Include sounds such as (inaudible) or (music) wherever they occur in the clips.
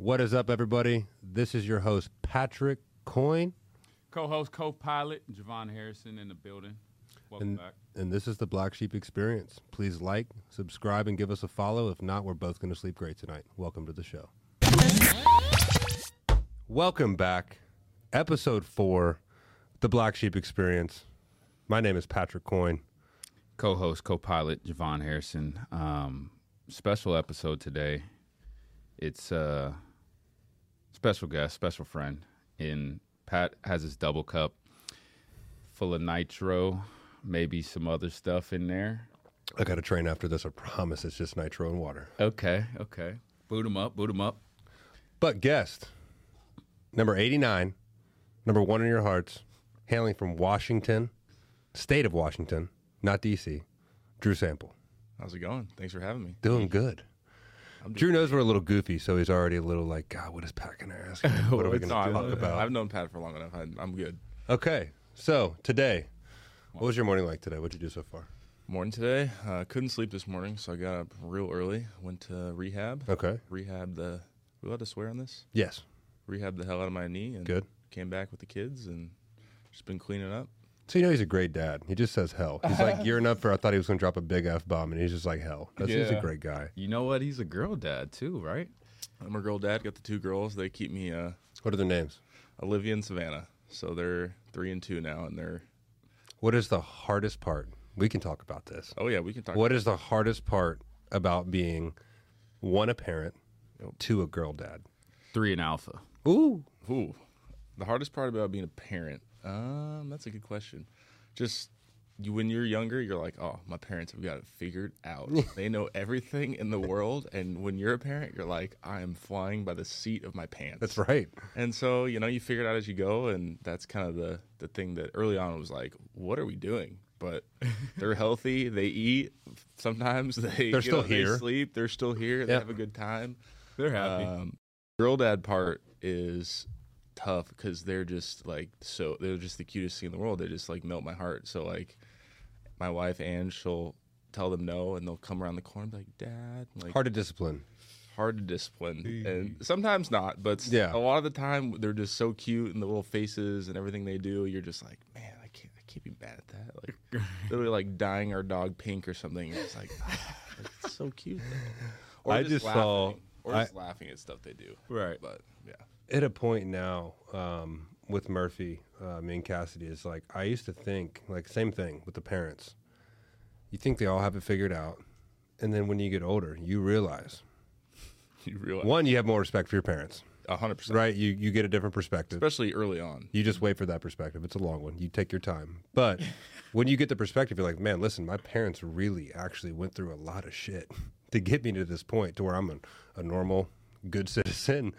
What is up, everybody? This is your host, Patrick Coyne, Co-host, co-pilot, Javon Harrison in the building. Welcome and, back. and this is the Black Sheep Experience. Please like, subscribe, and give us a follow. If not, we're both going to sleep great tonight. Welcome to the show. Welcome back. Episode four, The Black Sheep Experience. My name is Patrick Coyne. Co-host, co-pilot, Javon Harrison. Um, special episode today. It's a special guest, special friend. In Pat has his double cup full of nitro, maybe some other stuff in there. I got to train after this. I promise it's just nitro and water. Okay, okay. Boot him up, boot him up. But guest number 89, number one in your hearts, hailing from Washington, state of Washington, not DC, Drew Sample. How's it going? Thanks for having me. Doing good. Drew knows we're a little goofy, so he's already a little like, God, what is Pat going to ask? (laughs) What are we going to talk about? I've known Pat for long enough. I, I'm good. Okay, so today, what was your morning like today? What'd you do so far? Morning today. Uh, couldn't sleep this morning, so I got up real early. Went to rehab. Okay. Rehab the. We allowed to swear on this? Yes. Rehab the hell out of my knee and Good. came back with the kids and just been cleaning up. So you know he's a great dad. He just says hell. He's like gearing up for. I thought he was going to drop a big f bomb, and he's just like hell. That's he's a Yeah. great guy. You know what? He's a girl dad too, right? I'm a girl dad. Got the two girls. They keep me uh, What are their names? Olivia and Savannah. So they're three and two now, and they're. What is the hardest part? We can talk about this. Oh yeah, we can talk. What is the hardest part about being one a parent, Yep. two a girl dad? Three and alpha. Ooh, Ooh, the hardest part about being a parent. Um, that's a good question. Just you, when you're younger, you're like, oh, my parents have got it figured out. (laughs) they know everything in the world. And when you're a parent, you're like, I am flying by the seat of my pants. that's right. And so you know, you figure it out as you go, and that's kind of the the thing that early on was like, what are we doing? But they're (laughs) healthy. They eat. Sometimes (laughs) they They're you know, still here. They sleep. They're still here. They have a good time. They're happy. Um, girl dad part is tough because they're just like so they're just the cutest thing in the world. They just like melt my heart. So like my wife Ange, she'll tell them no, and they'll come around the corner and be like, "Dad," like Hard to discipline. hard to discipline, and sometimes not. But Yeah. a lot of the time they're just so cute and the little faces and everything they do. You're just like, man, I can't, I can't be mad at that. Like (laughs) literally like dyeing our dog pink or something. It's like, ah, it's so cute. Though. Or I just laughing, saw- or I- just laughing at stuff they do. Right. But yeah. At a point now, um, with Murphy, uh, me and Cassidy, is like I used to think like same thing with the parents. You think they all have it figured out, and then when you get older, you realize (laughs) You realize one, you have more respect for your parents, a hundred percent, right? You you get a different perspective. especially early on. You just wait for that perspective. It's a long one. You take your time. But (laughs) when you get the perspective, you're like, man, listen, my parents really actually went through a lot of shit (laughs) to get me to this point to where I'm a, a normal, good citizen.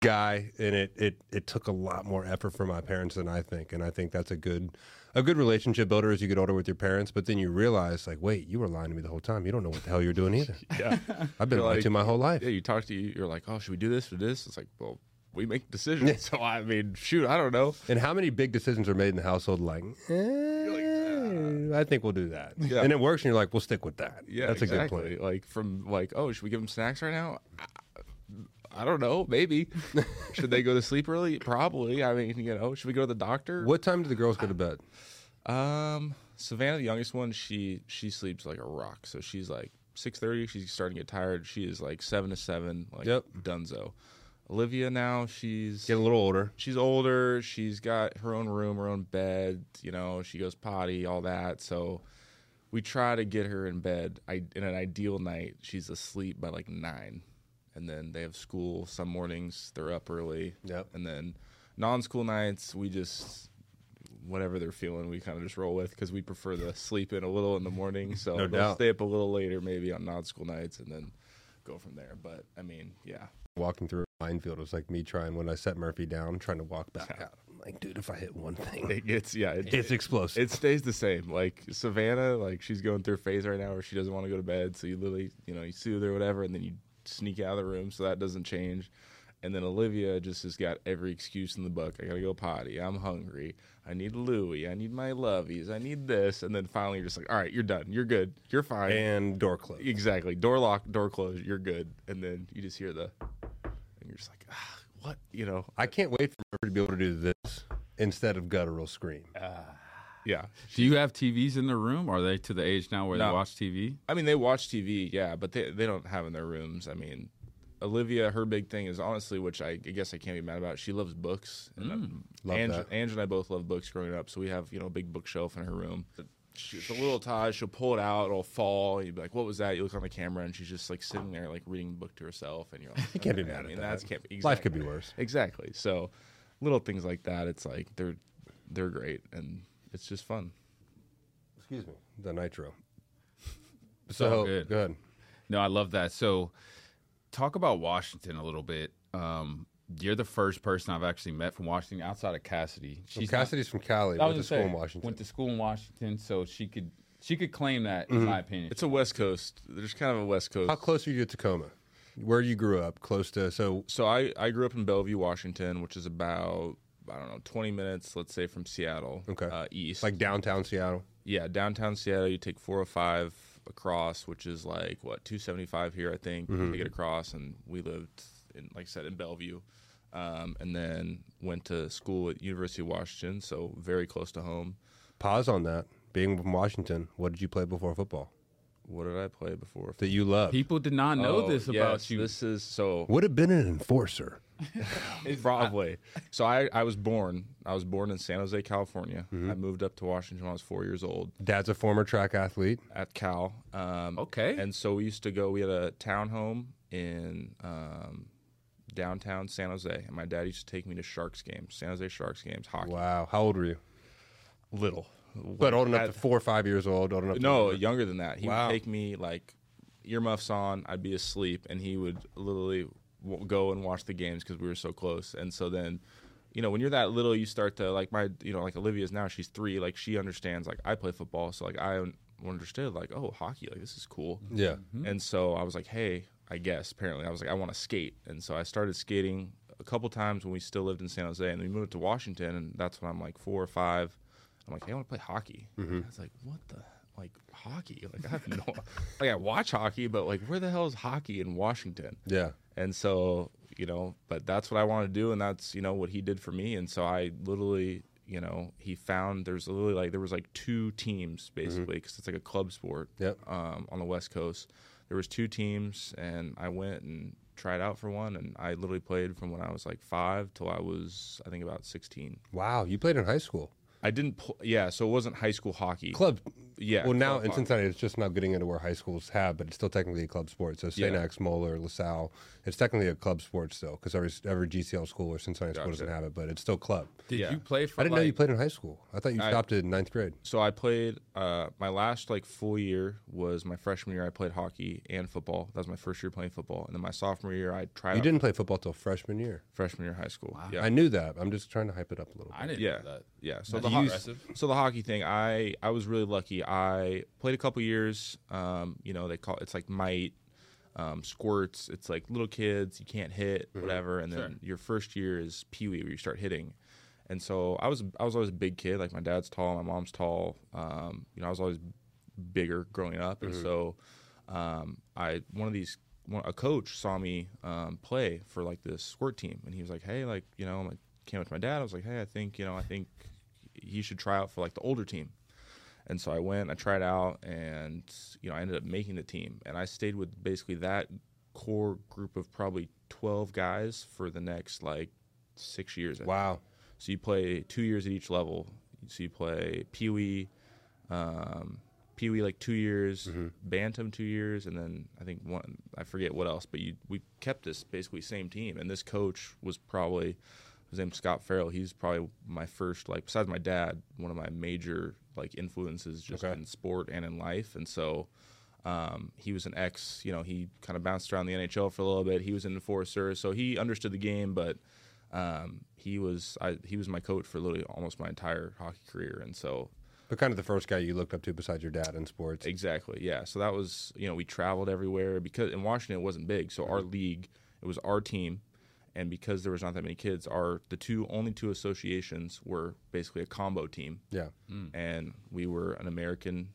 Guy. And it, it, it took a lot more effort from my parents than I think. And I think that's a good a good relationship builder as you get older with your parents. But then you realize, like, wait, you were lying to me the whole time. You don't know what the hell you're doing either. (laughs) Yeah, I've been You're lied like- to my whole life. yeah. You talk to you, you're like, oh, should we do this or this? It's like, well, we make decisions. so I mean, shoot, I don't know. And how many big decisions are made in the household? Like, eh, I think we'll do that, Yeah. and it works. And you're like, we'll stick with that. Yeah, that's exactly. a good point. Like from like, oh, should we give them snacks right now? I, don't know. Maybe (laughs) should they go to sleep early? Probably. I mean, you know, should we go to the doctor? What time do the girls go to bed? Um, Savannah, the youngest one, she she sleeps like a rock. So she's like six thirty. She's starting to get tired. She is like seven to seven, like Yep. Dunzo. Olivia now, she's getting a little older. she's older. She's got her own room, her own bed. You know, she goes potty, all that. So we try to get her in bed. I in an ideal night, she's asleep by like nine, and then they have school some mornings. They're up early. Yep. And then non-school nights, we just whatever they're feeling, we kind of just roll with because we prefer to sleep in a little in the morning. (laughs) So No they'll doubt. stay up a little later, maybe on non-school nights, and then go from there. But I mean, yeah. Walking through a minefield was like me trying when I set Murphy down, trying to walk back out. I'm like, dude, if I hit one thing, It gets yeah, it, (laughs) it's explosive. it stays the same. Like Savannah, like she's going through a phase right now where she doesn't want to go to bed. So you literally, you know, you soothe her or whatever, and then you sneak out of the room. So that doesn't change. And then Olivia just has got every excuse in the book. I gotta go potty. I'm hungry. I need Louie. I need my lovies. I need this. And then finally, you're just like, all right, you're done. You're good. You're fine. and door closed. exactly. Door locked. Door closed. You're good. And then you just hear the, and you're just like, ah, what? You know? I can't wait for her to be able to do this instead of guttural scream. Yeah. Do you have TVs in their room? Are they to the age now where they watch TV? I mean, they watch TV, yeah, but they they don't have in their rooms. I mean, Olivia, her big thing is honestly, which I, I guess I can't be mad about. She loves books, and um, Love Ange, that. Ange and I both love books growing up. So we have you know a big bookshelf in her room. She, it's a little Taj. She'll pull it out. It'll fall. You'd be like, "What was that?" You look on the camera, and she's just like sitting there, like reading the book to herself. And you're (laughs) like, You can't be "Okay." mad I mean, at that. that's can't be, Life could be worse. Exactly. So little things like that. It's like they're they're great, and it's just fun. Excuse me. The nitro. (laughs) all So good. good. No, I love that. So, talk about Washington a little bit. Um, you're the first person I've actually met from Washington outside of Cassidy. So not- Cassidy's from Cali, I went was to gonna school in say, Washington. Went to school in Washington, so she could she could claim that, in my opinion. It's a West Coast. There's kind of a West Coast. How close are you to Tacoma? Where you grew up? Close to so So I, I grew up in Bellevue, Washington, which is about I don't know 20 minutes, let's say, from Seattle. Okay. Uh, east. like downtown Seattle. yeah, downtown Seattle. You take 405 across, which is like what 275 here, I think. Mm-hmm. Take it across, and we lived in, like I said, in Bellevue, um, and then went to school at University of Washington, so very close to home. Pause on that. Being from Washington, what did you play before football What did I play before? that you love? People did not know Oh, this about yes, you. This is so Would have been an enforcer. (laughs) Probably. so I, I was born. I was born in San Jose, California. Mm-hmm. I moved up to Washington when I was four years old Dad's a former track athlete. at Cal. Um, Okay. And so we used to go. We had a townhome in um, downtown San Jose, and my dad used to take me to Sharks games, San Jose Sharks games, hockey. Wow. How old were you? Little, But old enough At- to four or five years old. Old enough. to No, younger than that. He Wow. would take me like earmuffs on. I'd be asleep, and he would literally w- go and watch the games because we were so close. And so then, you know, when you're that little, you start to like my, you know, like Olivia's now she's three. Like she understands. Like I play football, so like I understood. Like oh, hockey. Like this is cool. Yeah. Mm-hmm. And so I was like, hey, I guess apparently I was like, I want to skate, and so I started skating a couple times when we still lived in San Jose, and we moved to Washington, and that's when I'm like four or five. I'm like, hey, I want to play hockey. I was like, what the like hockey? Like I have no, (laughs) like I watch hockey, but like where the hell is hockey in Washington? Yeah. And so, you know, but that's what I want to do, and that's you know what he did for me. And so I literally, you know, he found there's literally like there was like two teams basically because it's like a club sport. Yep. Um, on the West Coast, there was two teams, and I went and tried out for one, and I literally played from when I was like five till I was I think about sixteen. Wow. You played in high school. I didn't, pl- yeah. So it wasn't high school hockey. Club. Yeah. Well, now club in hockey. Cincinnati, it's just now getting into where high schools have, but it's still technically a club sport. So St. Yeah. X, Moeller, LaSalle, it's technically a club sport still because every every GCL school or Cincinnati school doesn't have it, but it's still club. Did yeah. you play for? I didn't know you played in high school. I thought you I- stopped it in ninth grade. So I played. Uh, my last like full year was my freshman year. I played hockey and football. That was my first year playing football. And then my sophomore year, I tried. You didn't play football till freshman year. freshman year high school. Yeah, I knew that. I'm just trying to hype it up a little bit. I didn't yeah, know that. yeah. So the so the hockey thing, I I was really lucky. I played a couple years. Um, you know, they call it's like mite. Um, squirts. It's like little kids. You can't hit, whatever. And then Sure. your first year is pee wee, where you start hitting. And so I was I was always a big kid. Like my dad's tall, my mom's tall. Um, you know, I was always bigger growing up, and so um, I one of these one, a coach saw me um, play for like this squirt team, and he was like, "Hey, like you know," I'm like, came up to my dad. I was like, "Hey, I think you know, I think you should try out for like the older team." And so I went, I tried out, and you know, I ended up making the team, and I stayed with basically that core group of probably twelve guys for the next like six years. Wow. So you play two years at each level. So you play Pee Wee, um, Pee Wee like two years, Bantam two years, and then I think one I forget what else. But you we kept this basically same team, and this coach was probably his name's Scott Farrell. He's probably my first like besides my dad, one of my major like influences just Okay. in sport and in life, and so. Um, he was an ex, you know, he kind of bounced around the NHL for a little bit. He was in the Forest so he understood the game, but um, he was I, he was my coach for literally almost my entire hockey career, and so But kind of the first guy you looked up to besides your dad in sports. exactly yeah. So that was you know we traveled everywhere because in Washington it wasn't big, so our league it was our team, and because there was not that many kids, our the two only two associations were basically a combo team, Yeah. and we were an American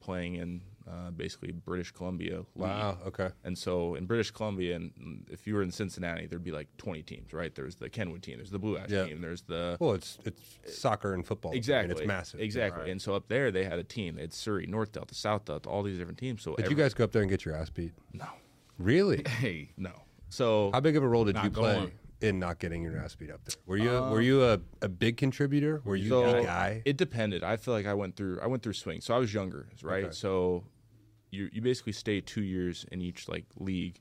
playing in uh, basically British Columbia. League. Wow. Okay. And so in British Columbia, and if you were in Cincinnati, there'd be like 20 teams, right? There's the Kenwood team, there's the Blue Ash Yeah. team, there's the Well, it's it's soccer and football. I mean, exactly, it's massive. exactly. And so up there, they had a team. They had Surrey, North Delta, South Delta, all these different teams. So Did every- you guys go up there and get your ass beat? No, Really? (laughs) Hey, no. So How big of a role did you play going. in not getting your ass beat up there? Were you were um, you a, a big contributor? Were you so the guy? it depended. I feel like I went through I went through swings. So I was younger, right? Okay. So you you basically stay two years in each like league.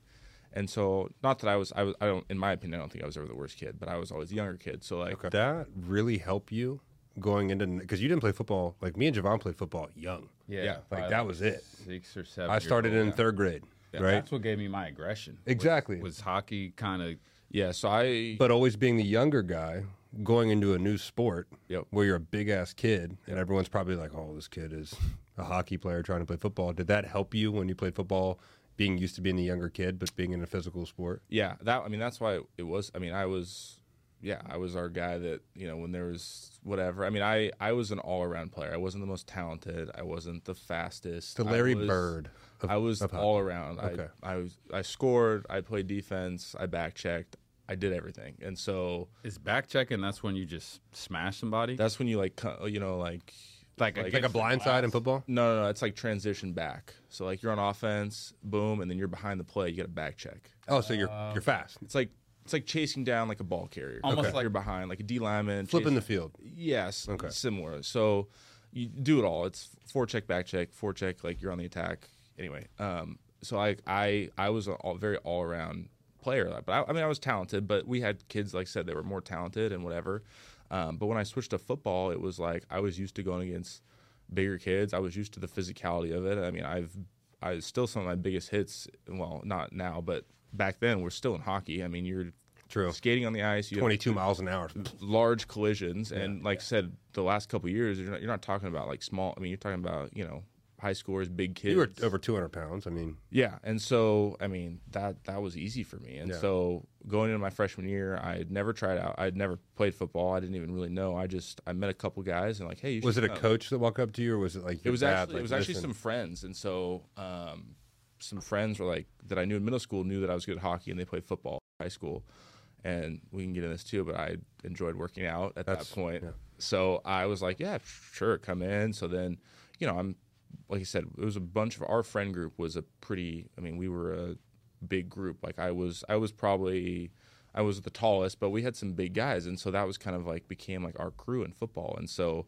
And so, not that I was, I was, I don't, in my opinion, I don't think I was ever the worst kid, but I was always the younger kid. So like, Did that really help you going into because you didn't play football like me and Javon played football young. yeah, Yeah, like that was it. Six or seven. I started old. in third grade, right? That's what gave me my aggression. Exactly. Was, hockey kind of yeah. So I, But always being the younger guy going into a new sport Yep. where you're a big ass kid and everyone's probably like, oh, this kid is a hockey player trying to play football. Did that help you when you played football, being used to being the younger kid, but being in a physical sport? yeah, that, I mean, that's why it was, I mean, I was, yeah, I was our guy that, you know, when there was whatever, I mean, I, I was an all around player. I wasn't the most talented. I wasn't the fastest. The Larry was- Bird. Of, I was of all around. Okay. I, I was, I scored, I played defense, I back checked, I did everything. And so is back checking. That's when you just smash somebody. that's when you like, you know, like, like, like like a blind side in football. No, no, no. It's like transition back. So like you're on offense, boom, and then you're behind the play. You get a back check. Oh, so you're uh, you're fast, It's like it's like chasing down like a ball carrier. Almost Okay. like- you're behind, like a D lineman. flipping the field. Yes. Okay. Similar. So you do it all. It's forecheck, back check, forecheck. like you're on the attack. Anyway, um, so I I I was a all, very all around player, but I, I mean I was talented. But we had kids like I said they were more talented and whatever. Um, but when I switched to football, it was like I was used to going against bigger kids. I was used to the physicality of it. I mean I've I still some of my biggest hits. Well, not now, but back then we're still in hockey. I mean you're True. skating on the ice. You have 22 miles an hour. large collisions and like I said the last couple of years you're not, you're not talking about like small i mean you're talking about you know high schoolers, big kids You were over 200 pounds. I mean, yeah and so i mean that that was easy for me. And Yeah. so going into my freshman year i had never tried out i'd never played football i didn't even really know. I just i met a couple guys and like hey you was it a coach that walked up to you, or was it like it was dad, actually like, it was actually some friends and so um some friends were like that i knew in middle school knew that i was good at hockey and they played football in high school. And we can get in this too but i enjoyed working out at That's- that point. yeah. so i was like yeah sure come in. So then you know i'm like i said it was a bunch of our friend group was a pretty i mean we were a big group like i was i was probably i was the tallest but we had some big guys and so that was kind of like became like our crew in football and so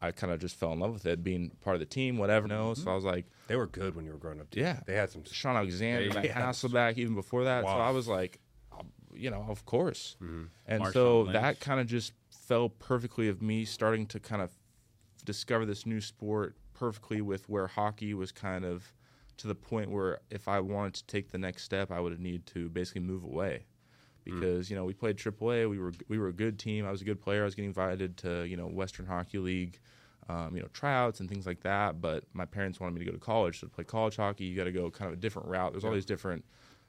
i kind of just fell in love with it being part of the team whatever no so i was like They were good when you were growing up. Too. Yeah. they had some. Shaun Alexander, Yeah, Matt. Hasselbeck, even before that. So I was like, um, you know, of course. And Marshawn so Lynch. that kind of just fell perfectly of me starting to kind of discover this new sport perfectly with where hockey was kind of to the point where if I wanted to take the next step, I would have needed to basically move away. Because you know we played AAA, we were we were a good team. I was a good player. I was getting invited to you know Western Hockey League, um, you know tryouts and things like that. But my parents wanted me to go to college. So to play college hockey, you got to go kind of a different route. There's all these different.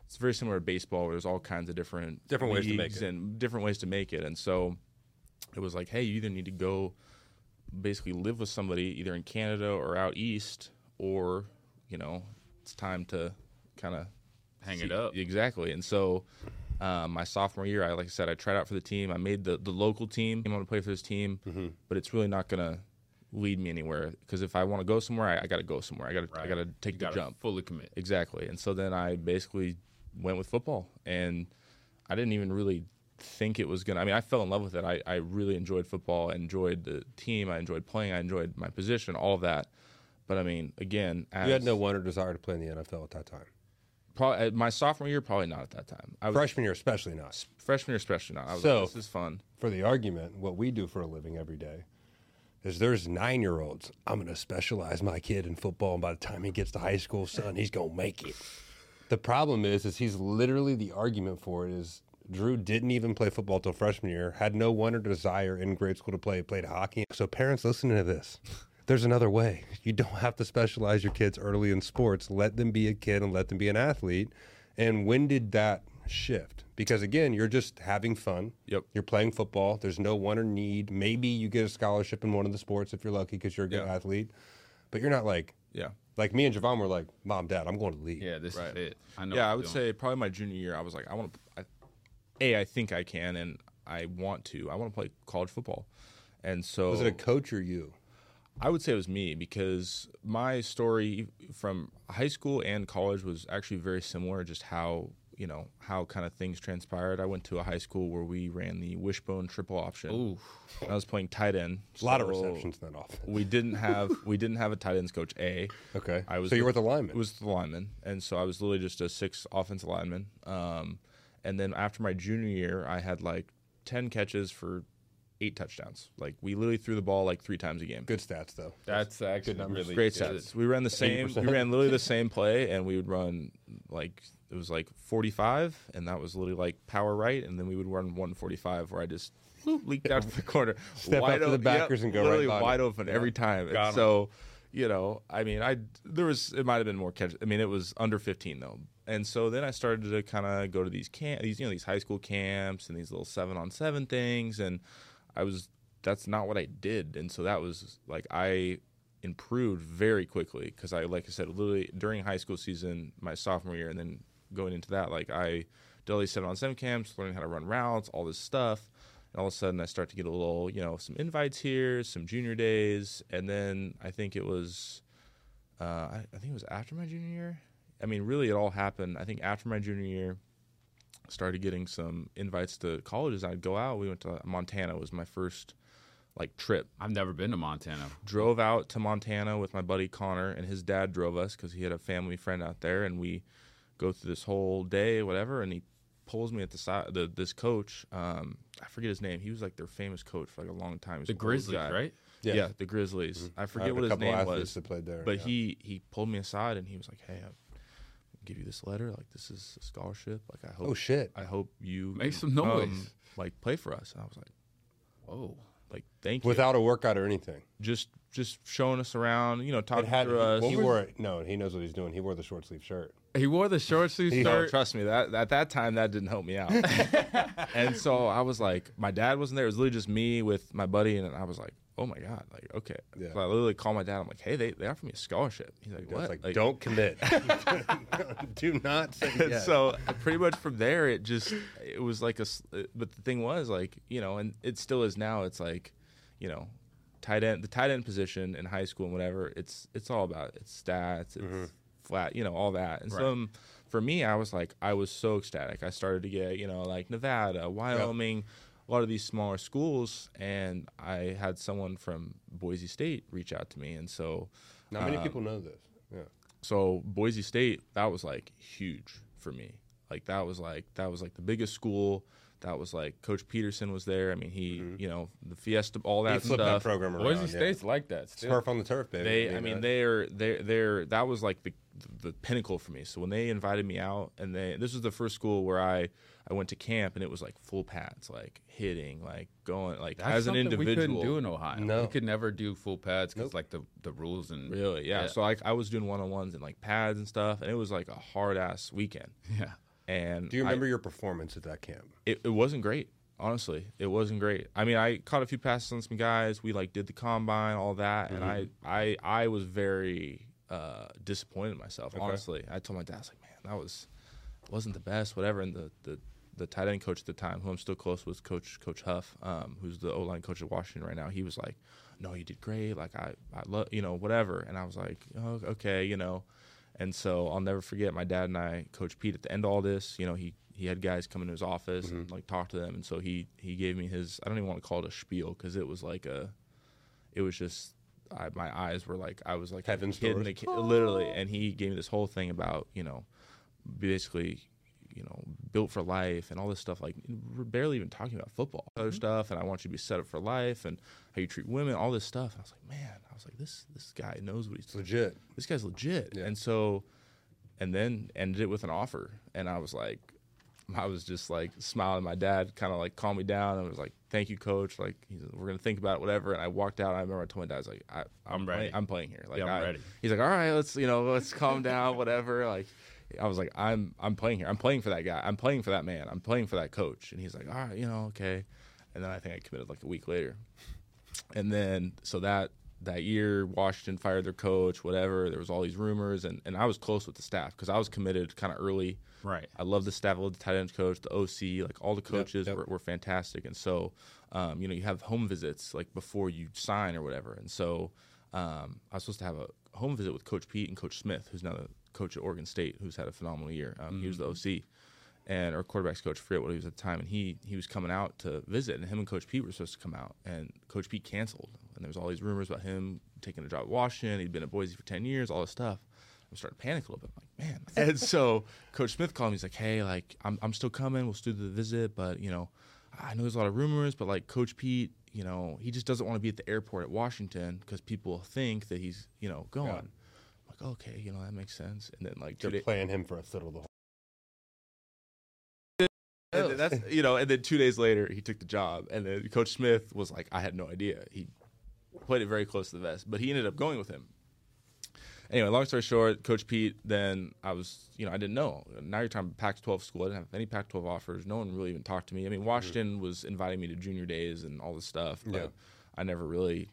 It's very similar to baseball. Where there's all kinds of different Different ways to make it. and different ways to make it. And so it was like, hey, you either need to go basically live with somebody either in Canada or out east, or you know it's time to kind of Hang it up. Exactly. And so um, my sophomore year, I like I said, I tried out for the team. I made the, the local team. I want to play for this team, Mm-hmm. but it's really not gonna lead me anywhere because if I want to go somewhere, I, I got to go somewhere. I got to I got to take You the jump. fully commit. Exactly. And so then I basically went with football, and I didn't even really think it was gonna. I mean, I fell in love with it. I, I really enjoyed football. I enjoyed the team. I enjoyed playing. I enjoyed my position. All of that. But I mean, again, as You had no want or desire to play in the NFL at that time. probably uh, my sophomore year, probably not at that time. I was Freshman year, especially not. freshman year, especially not. I was So- like, this is fun. For the argument, what we do for a living every day is there's nine year olds. I'm going to specialize my kid in football, and by the time he gets to high school, son, he's going to make it. The problem is, is he's literally the argument for it is Drew didn't even play football till freshman year, had no want or desire in grade school to play, played hockey. So parents, listening to this, (laughs) there's another way. You don't have to specialize your kids early in sports. Let them be a kid and let them be an athlete. And when did that shift? Because again, you're just having fun. Yep. You're playing football. There's no want or need. Maybe you get a scholarship in one of the sports if you're lucky because you're a good Yeah. athlete. But you're not like Yeah. Like me and Javon were like, "Mom, Dad, I'm going to league." Yeah, this Right. is it. I know. yeah, I would doing. say probably my junior year. I was like, I want to. A, I think I can, and I want to. I want to play college football, and so Was it a coach or you? I would say it was me because my story from high school and college was actually very similar. Just how you know how kind of things transpired. I went to a high school where we ran the wishbone triple option. Ooh, I was playing tight end. A lot of receptions that often. We didn't have we didn't have a tight ends coach. A Okay. I was so you were with the lineman. it was the lineman, and so I was literally just a six offensive lineman. Um, and then after my junior year, I had like ten catches for eight touchdowns. Like we literally threw the ball like three times a game. Good stats though. that's actually numbers. really Great good. stats. We ran the same. We 80%. ran literally the (laughs) same play, and we would run like it was like forty five, and that was literally like power right, and then we would run one forty five where I just (laughs) leaked out to the corner, Step up to the o- backers and go right literally by wide them. open every time. Got 'em. And so, you know, I mean, I there was it might have been more catch. I mean, it was under fifteen though, and so then I started to kind of go to these camp, these you know these high school camps and these little seven on seven things, and I was that's not what I did, and so that was like I improved very quickly because I like I said literally during high school season my sophomore year and then going into that like I did all these seven on seven camps learning how to run routes all this stuff. And all of a sudden I start to get a little you know some invites here some junior days. And then I think it was uh, I, I think it was after my junior year I mean really it all happened I think after my junior year started getting some invites to colleges I'd go out we went to Montana It was my first like trip I've never been to Montana. drove out to Montana with my buddy Connor, and his dad drove us because he had a family friend out there, and we go through this whole day, whatever, and he pulls me at the side. The, this coach, um, I forget his name. He was like their famous coach for like a long time. The Grizzlies, guy. right? Yeah, Yeah. the Grizzlies. I I forget have what a his couple name athletes was, that played there. but yeah. he he pulled me aside and he was like, "Hey, I give you this letter. Like this is a scholarship. Like I hope Oh shit. I hope you Make some come, noise. like play for us." And I was like, Whoa. "Like thank you." Without a workout or anything. just just showing us around, you know, It talking had to us. he wore it. No, he knows what he's doing. He wore the short sleeve shirt. He wore the short sleeve He- No, shirt. trust me, that at that time that didn't help me out. (laughs) and so I was like, my dad wasn't there. It was literally just me with my buddy, and I was like, oh my god, like okay. Yeah. So I literally called my dad. I'm like, hey, they they offered me a scholarship. He's like, what? like, don't commit. (laughs) (laughs) Do not say yes. so pretty much from there, it just it was like a. But the thing was like you know, and it still is now. It's like, you know, tight end the tight end position in high school and whatever. It's it's all about it's stats. It's mm-hmm. Flat, you know, all that. And so um, for me, I was like, I was so ecstatic. I started to get you know like Nevada, Wyoming. A lot of these smaller schools, and I had someone from Boise State reach out to me, and so not many um, people know this. Yeah. so Boise State, that was like huge for me. Like that was like that was like the biggest school. That was like Coach Petersen was there. I mean, he, you know, the Fiesta, all He that flipped that stuff. program around. Boise yeah. State's like that. Still. Surf on the turf, baby. They, I mean, uh, they're they're they're that was like the the pinnacle for me. So when they invited me out, and they this was the first school where I I went to camp, and it was like full pads, like hitting, like going, like That's as an individual. we couldn't do in Ohio. No. we could never do full pads because Nope. like the the rules and Really, yeah. Yeah. So like I was doing one on ones and like pads and stuff, and it was like a hard ass weekend. (laughs) yeah. And Do you I- remember your performance at that camp? it, it wasn't great honestly it wasn't great i mean i caught a few passes on some guys we like did the combine all that and i i i was very uh disappointed in myself honestly i told my dad I was like man that was wasn't the best whatever and the the the tight end coach at the time, who I'm still close with, Coach Coach Huff, um, who's the O line coach at Washington right now. He was like, "No, you did great. Like I, I love, you know, whatever." And I was like, "Oh, okay, you know." And so I'll never forget my dad and I, Coach Pete, at the end of all this, you know, he he had guys come into his office and mm-hmm. like talk to them, and so he he gave me his I don't even want to call it a spiel because it was like a, it was just I, my eyes were like I was like Heaven's a kid a literally, and he gave me this whole thing about you know, basically. You know, built for life and all this stuff. Like, we're barely even talking about football, other mm-hmm. stuff. And I want you to be set up for life and how you treat women, all this stuff. And I was like, man, I was like, this this guy knows what he's legit. this guy's legit. Yeah. And so, and then ended it with an offer. And I was like, I was just like smiling. My dad kind of like calmed me down and was like, thank you, coach. Like, he's, we're going to think about it, whatever. And I walked out. I remember I told my dad, I was like, I, play- ready. I'm playing here. Like, Yeah, I'm I- ready. He's like, all right, let's, you know, let's calm down, whatever. Like, I was like, I'm, I'm playing here. I'm playing for that guy. I'm playing for that man. I'm playing for that coach. And he's like, all right, you know, okay. And then I think I committed like a week later. And then, so that, that year Washington fired their coach, whatever. There was all these rumors, and, and I was close with the staff because I was committed kind of early. Right. I love the staff, I love the tight ends coach, the OC, like all the coaches yep. Were, were fantastic. And so, um, you know, you have home visits like before you sign or whatever. And so, um, I was supposed to have a home visit with Coach Pete and Coach Smith, who's now the coach at Oregon State, who's had a phenomenal year. Um, He was the OC and our quarterbacks coach, I forget what he was at the time, and he he was coming out to visit, and him and Coach Pete were supposed to come out, and Coach Pete canceled, and there was all these rumors about him taking a job at Washington. He'd been at Boise for ten years, all this stuff. I started to panic a little bit. I'm like, man. And (laughs) (laughs) so Coach Smith called me. He's like, hey, like I'm I'm still coming. We'll still do the visit, but you know, I know there's a lot of rumors, but like Coach Pete, you know, he just doesn't want to be at the airport at Washington because people think that he's you know going. Yeah. I'm like, okay, you know, that makes sense. And then like They're playing him for a fiddle the whole. And oh. that's you know, and then two days later he took the job, and then Coach Smith was like, I had no idea. He played it very close to the vest, but he ended up going with him. Anyway, long story short, Coach Pete. Then I was, you know, I didn't know. Now you're talking Pac-12 school. I didn't have any Pac-12 offers. No one really even talked to me. I mean, mm-hmm. Washington was inviting me to junior days and all this stuff, but Yeah. I never really,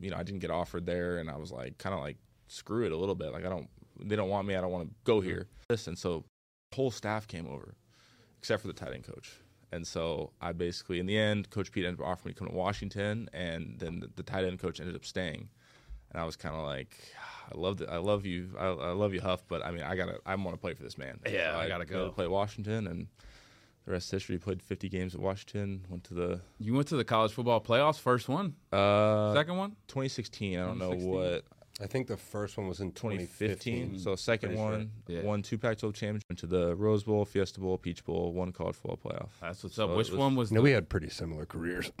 you know, I didn't get offered there, and I was like, kind of like, screw it a little bit. Like I don't, they don't want me. I don't want to go mm-hmm. here. Listen, so whole staff came over except for the tight end coach. And so I basically, in the end, Coach Pete ended up offering me to come to Washington, and then the, the tight end coach ended up staying. And I was kind of like, I love it. I love you. I, I love you, Huff. But I mean, I gotta. I want to play for this man. Yeah, So I gotta go. to play Washington, and the rest is history. Played 50 games at Washington. Went to the You went to the college football playoffs, first one, uh, second one. 2016. I don't know what I think the first one was in 2015. 2015. So second Pretty sure. one, Yeah. won two Pac-12 championships. Went to the Rose Bowl, Fiesta Bowl, Peach Bowl, one college football playoff. That's what's So up. Which was- one was? No, the- we had pretty similar careers. (laughs) (laughs)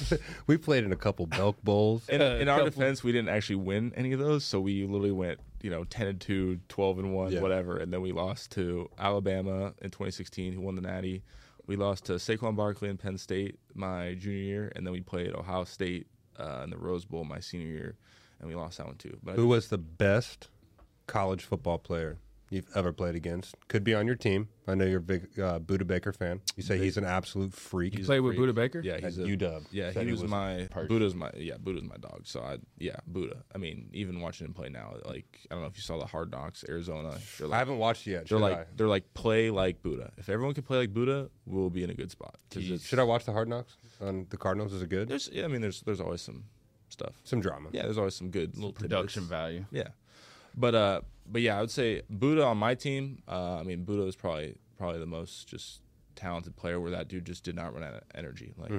(laughs) we played in a couple Belk Bowls. In, in our couple- defense, we didn't actually win any of those, so we literally went, you know, 10 and 2, 12 and 1, Yeah. whatever, and then we lost to Alabama in 2016, who won the Natty. We lost to Saquon Barkley in Penn State my junior year, and then we played Ohio State uh, in the Rose Bowl my senior year, and we lost that one too. But I- Who was the best college football player you've ever played against? Could be on your team. I know you're a big uh, Budda Baker fan. You say he's an absolute freak. He's a played with freak. Budda Baker? Yeah, at he's a UW. Yeah, Said he was, was my Perch. Budda's my yeah Budda's my dog. So I yeah Budda. I mean even watching him play now, like I don't know if you saw the Hard Knocks Arizona. They're I like, haven't watched it yet. they're Should like I? they're like play like Budda. If everyone can play like Budda, we'll be in a good spot. 'Cause it's- Should I watch the Hard Knocks on the Cardinals? Is it good? There's yeah, I mean there's there's always some stuff. Some drama. Yeah, there's always some good little production tidbits. value. Yeah, but uh, but yeah, I would say Budda on my team. Uh, I mean Budda is probably probably the most just talented player where that dude just did not run out of energy. Like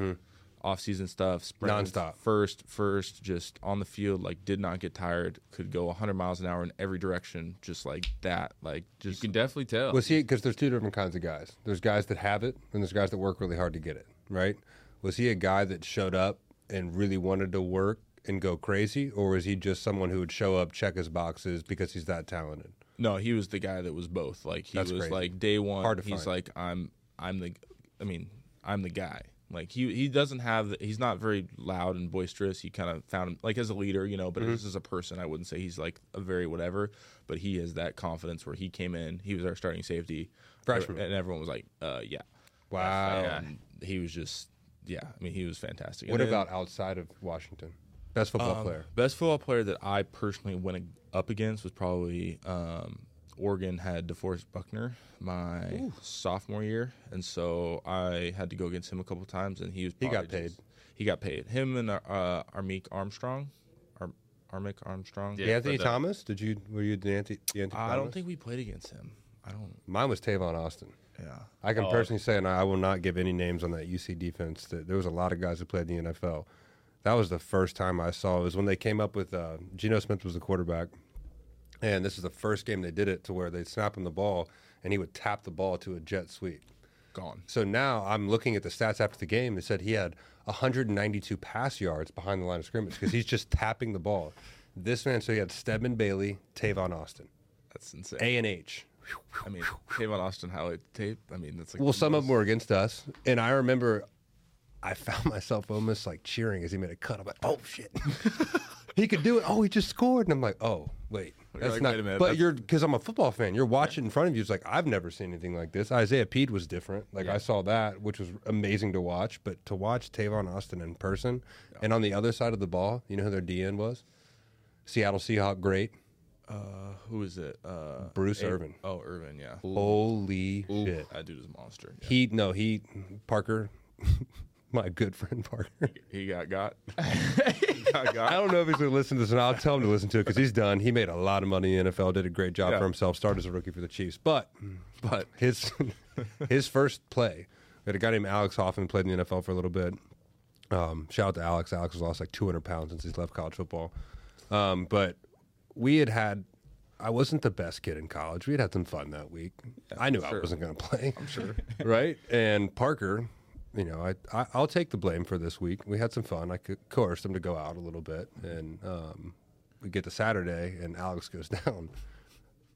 off season stuff, sprinting Nonstop. first, first, just on the field, like did not get tired, could go 100 miles an hour in every direction, just like that. Like just You can definitely tell. Was he? Because there's two different kinds of guys. There's guys that have it, and there's guys that work really hard to get it. Right? Was he a guy that showed up and really wanted to work and go crazy, or was he just someone who would show up, check his boxes because he's that talented? No, he was the guy that was both. Like he That's was crazy. like day one. Hard to he's find. like I'm I'm the I mean I'm the guy. Like he he doesn't have the, he's not very loud and boisterous. He kind of found him like as a leader, you know. But Mm-hmm. just as a person, I wouldn't say he's like a very whatever. But he has that confidence where he came in. He was our starting safety, Freshman. and everyone was like, uh, yeah. Wow. And he was just yeah. I mean, he was fantastic. What then- about outside of Washington? Best football um, player. Best football player that I personally went up against was probably um, Oregon had DeForest Buckner my sophomore year, and so I had to go against him a couple times, and he was He got probably just- He got paid. Him and uh, Armeek Armstrong, Ar- Armick Armstrong. Yeah, Anthony the- Thomas? Did you? Were you the Anthony? The I Thomas? don't think we played against him. I don't. Mine was Tavon Austin. Yeah. I can Oh. personally say, and I will not give any names on that UC defense. That there was a lot of guys who played in the NFL. That was the first time I saw. It was when they came up with uh, Geno Smith was the quarterback, and this is the first game they did it to where they'd snap him the ball and he would tap the ball to a jet sweep. Gone. So now I'm looking at the stats after the game. They said he had 192 pass yards behind the line of scrimmage because he's just tapping the ball. This man, so he had Stedman Bailey, Tavon Austin, That's insane. A and H. I mean, Tavon Austin highlight tape. I mean, that's like Well, some of them were against us, and I remember I found (laughs) myself almost like cheering as he made a cut. I'm like, "Oh shit, (laughs) he could do it! Oh, he just scored!" And I'm like, "Oh, wait, That's like, not. wait a minute, but that's- you're because I'm a football fan. You're watching in front of you. It's like I've never seen anything like this. Isaiah Pead was different. Like I saw that, which was amazing to watch. But to watch Tavon Austin in person, and on the other side of the ball, you know who their DN was? Seattle Seahawk great uh, who is it? Uh, Bruce A- Irvin. Oh, Irvin, yeah. Holy shit! That dude is a monster. Yeah. He no he Parker, (laughs) my good friend Parker. He got got. (laughs) he got I don't know if he's going to listen to this, and I'll tell him to listen to it because he's done. He made a lot of money in the NFL, did a great job Yeah. for himself, started as a rookie for the Chiefs. But But his (laughs) his first play, we had a guy named Alex Hoffman played in the NFL for a little bit. Um, shout out to Alex. Alex has lost like 200 pounds since he's left college football. Um, but we had had, I wasn't the best kid in college. We had had some fun that week. I knew I wasn't going to play. I'm sure. (laughs) right? And Parker, you know, I, I I'll take the blame for this week. We had some fun. I coerced coerce him to go out a little bit, and um, we get to Saturday, and Alex goes (laughs) down.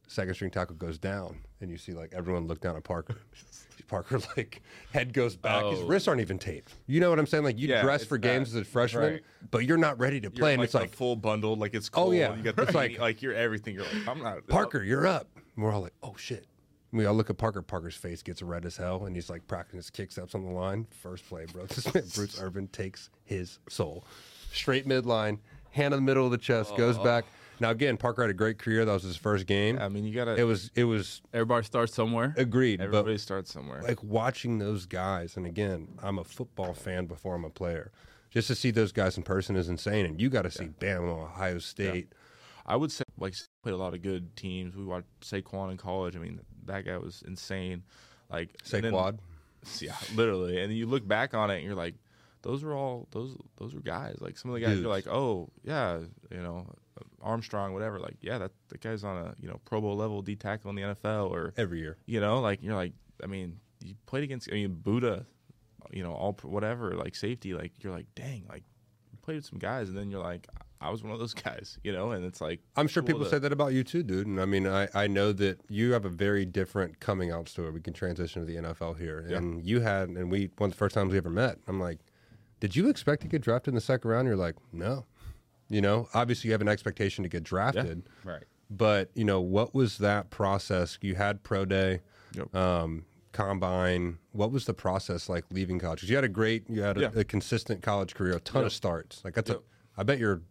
Second string tackle goes down, and you see like everyone look down at Parker. (laughs) Parker like head goes back. His Oh. wrists aren't even taped. You know what I'm saying? Like you Yeah, dress for games as a freshman, Right. but you're not ready to You're play, and like it's like full bundled, like it's Oh, yeah. you got the It's like- like you're everything. You're like I'm not Parker, you're up. And we're all like, oh shit. We all look at Parker. Parker's face gets red as hell, and he's like practicing his kicks ups on the line. First play, bro. (laughs) This man, Bruce Irvin takes his soul. Straight midline, hand in the middle of the chest, goes oh. back. Now again, Parker had a great career. That was his first game. I mean, you gotta. It was it was Everybody starts somewhere. agreed, everybody starts somewhere. like watching those guys, and again, I'm a football fan before I'm a player. Just to see those guys in person is insane, and you got to see Bama, Ohio State. I would say like played a lot of good teams. We watched Saquon in college. I mean, that guy was insane. Like Saquad. (laughs) yeah, literally. And then you look back on it, and you're like, those were all those those were guys. Like some of the guys, Dudes. you're like, oh yeah, you know, Armstrong, whatever. Like yeah, that the guy's on a you know Pro Bowl level D tackle in the NFL, or every year. you know, like you're like, I mean, you played against, I mean, Budda, you know, all whatever, like safety. Like you're like, dang, like you played with some guys, and then you're like, I was one of those (laughs) guys, you know, and it's like, I'm sure cool people to- say that about you too, dude. And I mean, I, I know that you have a very different coming out story. We can transition to the NFL here. Yeah. And you had, and we, one of the first times we ever met, I'm like, did you expect to get drafted in the second round? You're like, no. You know, obviously you have an expectation to get drafted. Right. But, you know, what was that process? You had pro day, Yep. um, combine. What was the process like leaving college? 'Cause you had a great, you had a, Yeah. a consistent college career, a ton of starts. Like that's Yep. a, I bet you're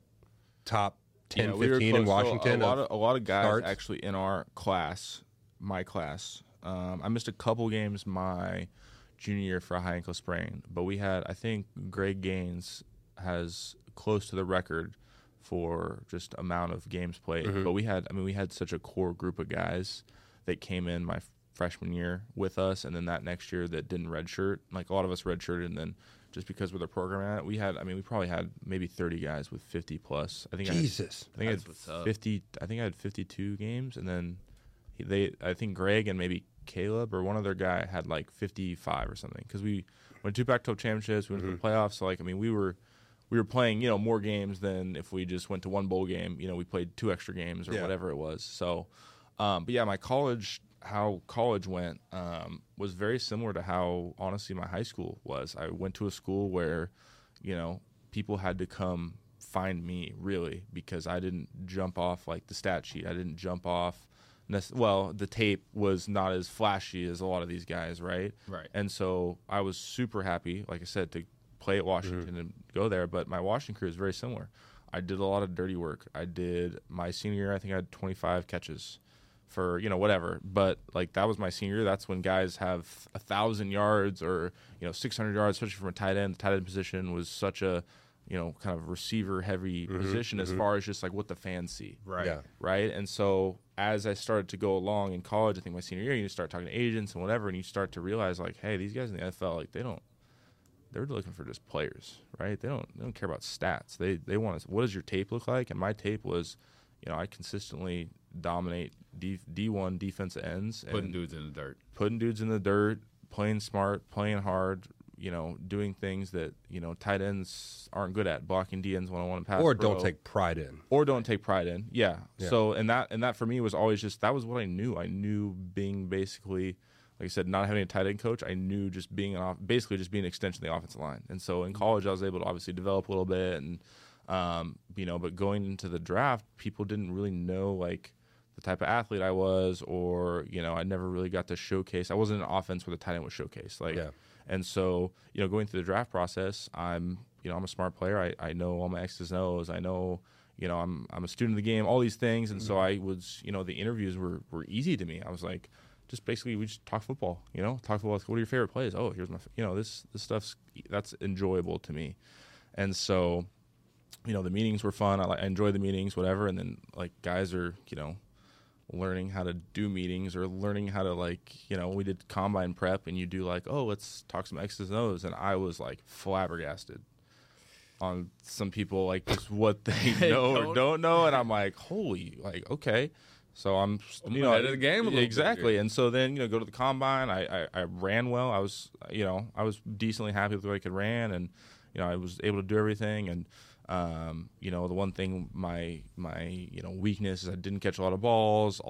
top 10, Yeah, we were 15 in close. So Washington. a lot of- of a lot of guys starts. actually in our class, my class. Um, I missed a couple games my junior year for a high ankle sprain, but we had I think Greg Gaines has close to the record for just amount of games played. Mm-hmm. But we had I mean we had such a core group of guys that came in my freshman year with us, and then that next year that didn't redshirt. Like a lot of us redshirted, and then just because with the program at, we had I mean we probably had maybe thirty guys with fifty plus. I think I had- Jesus. I think That's I what's had up. fifty. I think I had fifty-two games, and then they. I think Greg and maybe Caleb or one other guy had like fifty-five or something. Because we went to Pac-12 championships, we went Mm-hmm. to the playoffs. So like, I mean, we were we were playing you know more games than if we just went to one bowl game. You know, we played two extra games or Yeah. whatever it was. So, um, but yeah, my college how college went um, was very similar to how honestly my high school was. I went to a school where, you know, people had to come find me really because I didn't jump off like the stat sheet. I didn't jump off. nec- Well, the tape was not as flashy as a lot of these guys, right? Right. And so I was super happy, like I said, to play at Washington and go there. But my Washington career is very similar. I did a lot of dirty work. I did my senior year. I think I had 25 catches for you know whatever. But like that was my senior year. That's when guys have a thousand yards or you know 600 yards, especially from a tight end. The tight end position was such a you know kind of receiver heavy mm-hmm, position as mm-hmm. far as just like what the fans see Right. Yeah. right? And so as I started to go along in college, I think my senior year, you start talking to agents and whatever, and you start to realize like, hey, these guys in the NFL, like they don't, they're looking for just players, right? They don't, they don't care about stats. They they want to, what does your tape look like? And my tape was, you know, I consistently dominate D D one defensive ends and Putting dudes in the dirt. putting dudes in the dirt, playing smart, playing hard. You know, doing things that you know tight ends aren't good at, blocking D ends one on one pass, or don't take pride in. or don't take pride in. Yeah. Yeah. So and that and that for me was always just that was what I knew. I knew being basically like I said, not having a tight end coach, I knew just being an off, basically just being an extension of the offensive line. And so in college, I was able to obviously develop a little bit, and um, you know, but going into the draft, people didn't really know like the type of athlete I was, or you know, I never really got to showcase. I wasn't an offense where the tight end was showcased. Like, Yeah. and so you know, going through the draft process, I'm you know, I'm a smart player. I, I know all my X's and O's. I know you know, I'm I'm a student of the game. All these things, and so mm-hmm. I was you know, the interviews were were easy to me. I was like. Just basically, we just talk football. You know, talk football. What are your favorite plays? Oh, here's my. You know, this this stuff's that's enjoyable to me, and so you know the meetings were fun. I, like, I enjoyed the meetings, whatever. And then like guys are you know learning how to do meetings or learning how to like you know we did combine prep and you do like oh let's talk some X's and O's and I was like flabbergasted on some people like just what (laughs) they know or don't- don't know and I'm like holy like okay. So I'm, you know, ahead of the game a little exactly, and so then you know, go to the combine. I, I, I ran well. I was, you know, I was decently happy with the way I could ran, and you know, I was able to do everything. And um, you know, the one thing my my you know weakness is I didn't catch a lot of balls. All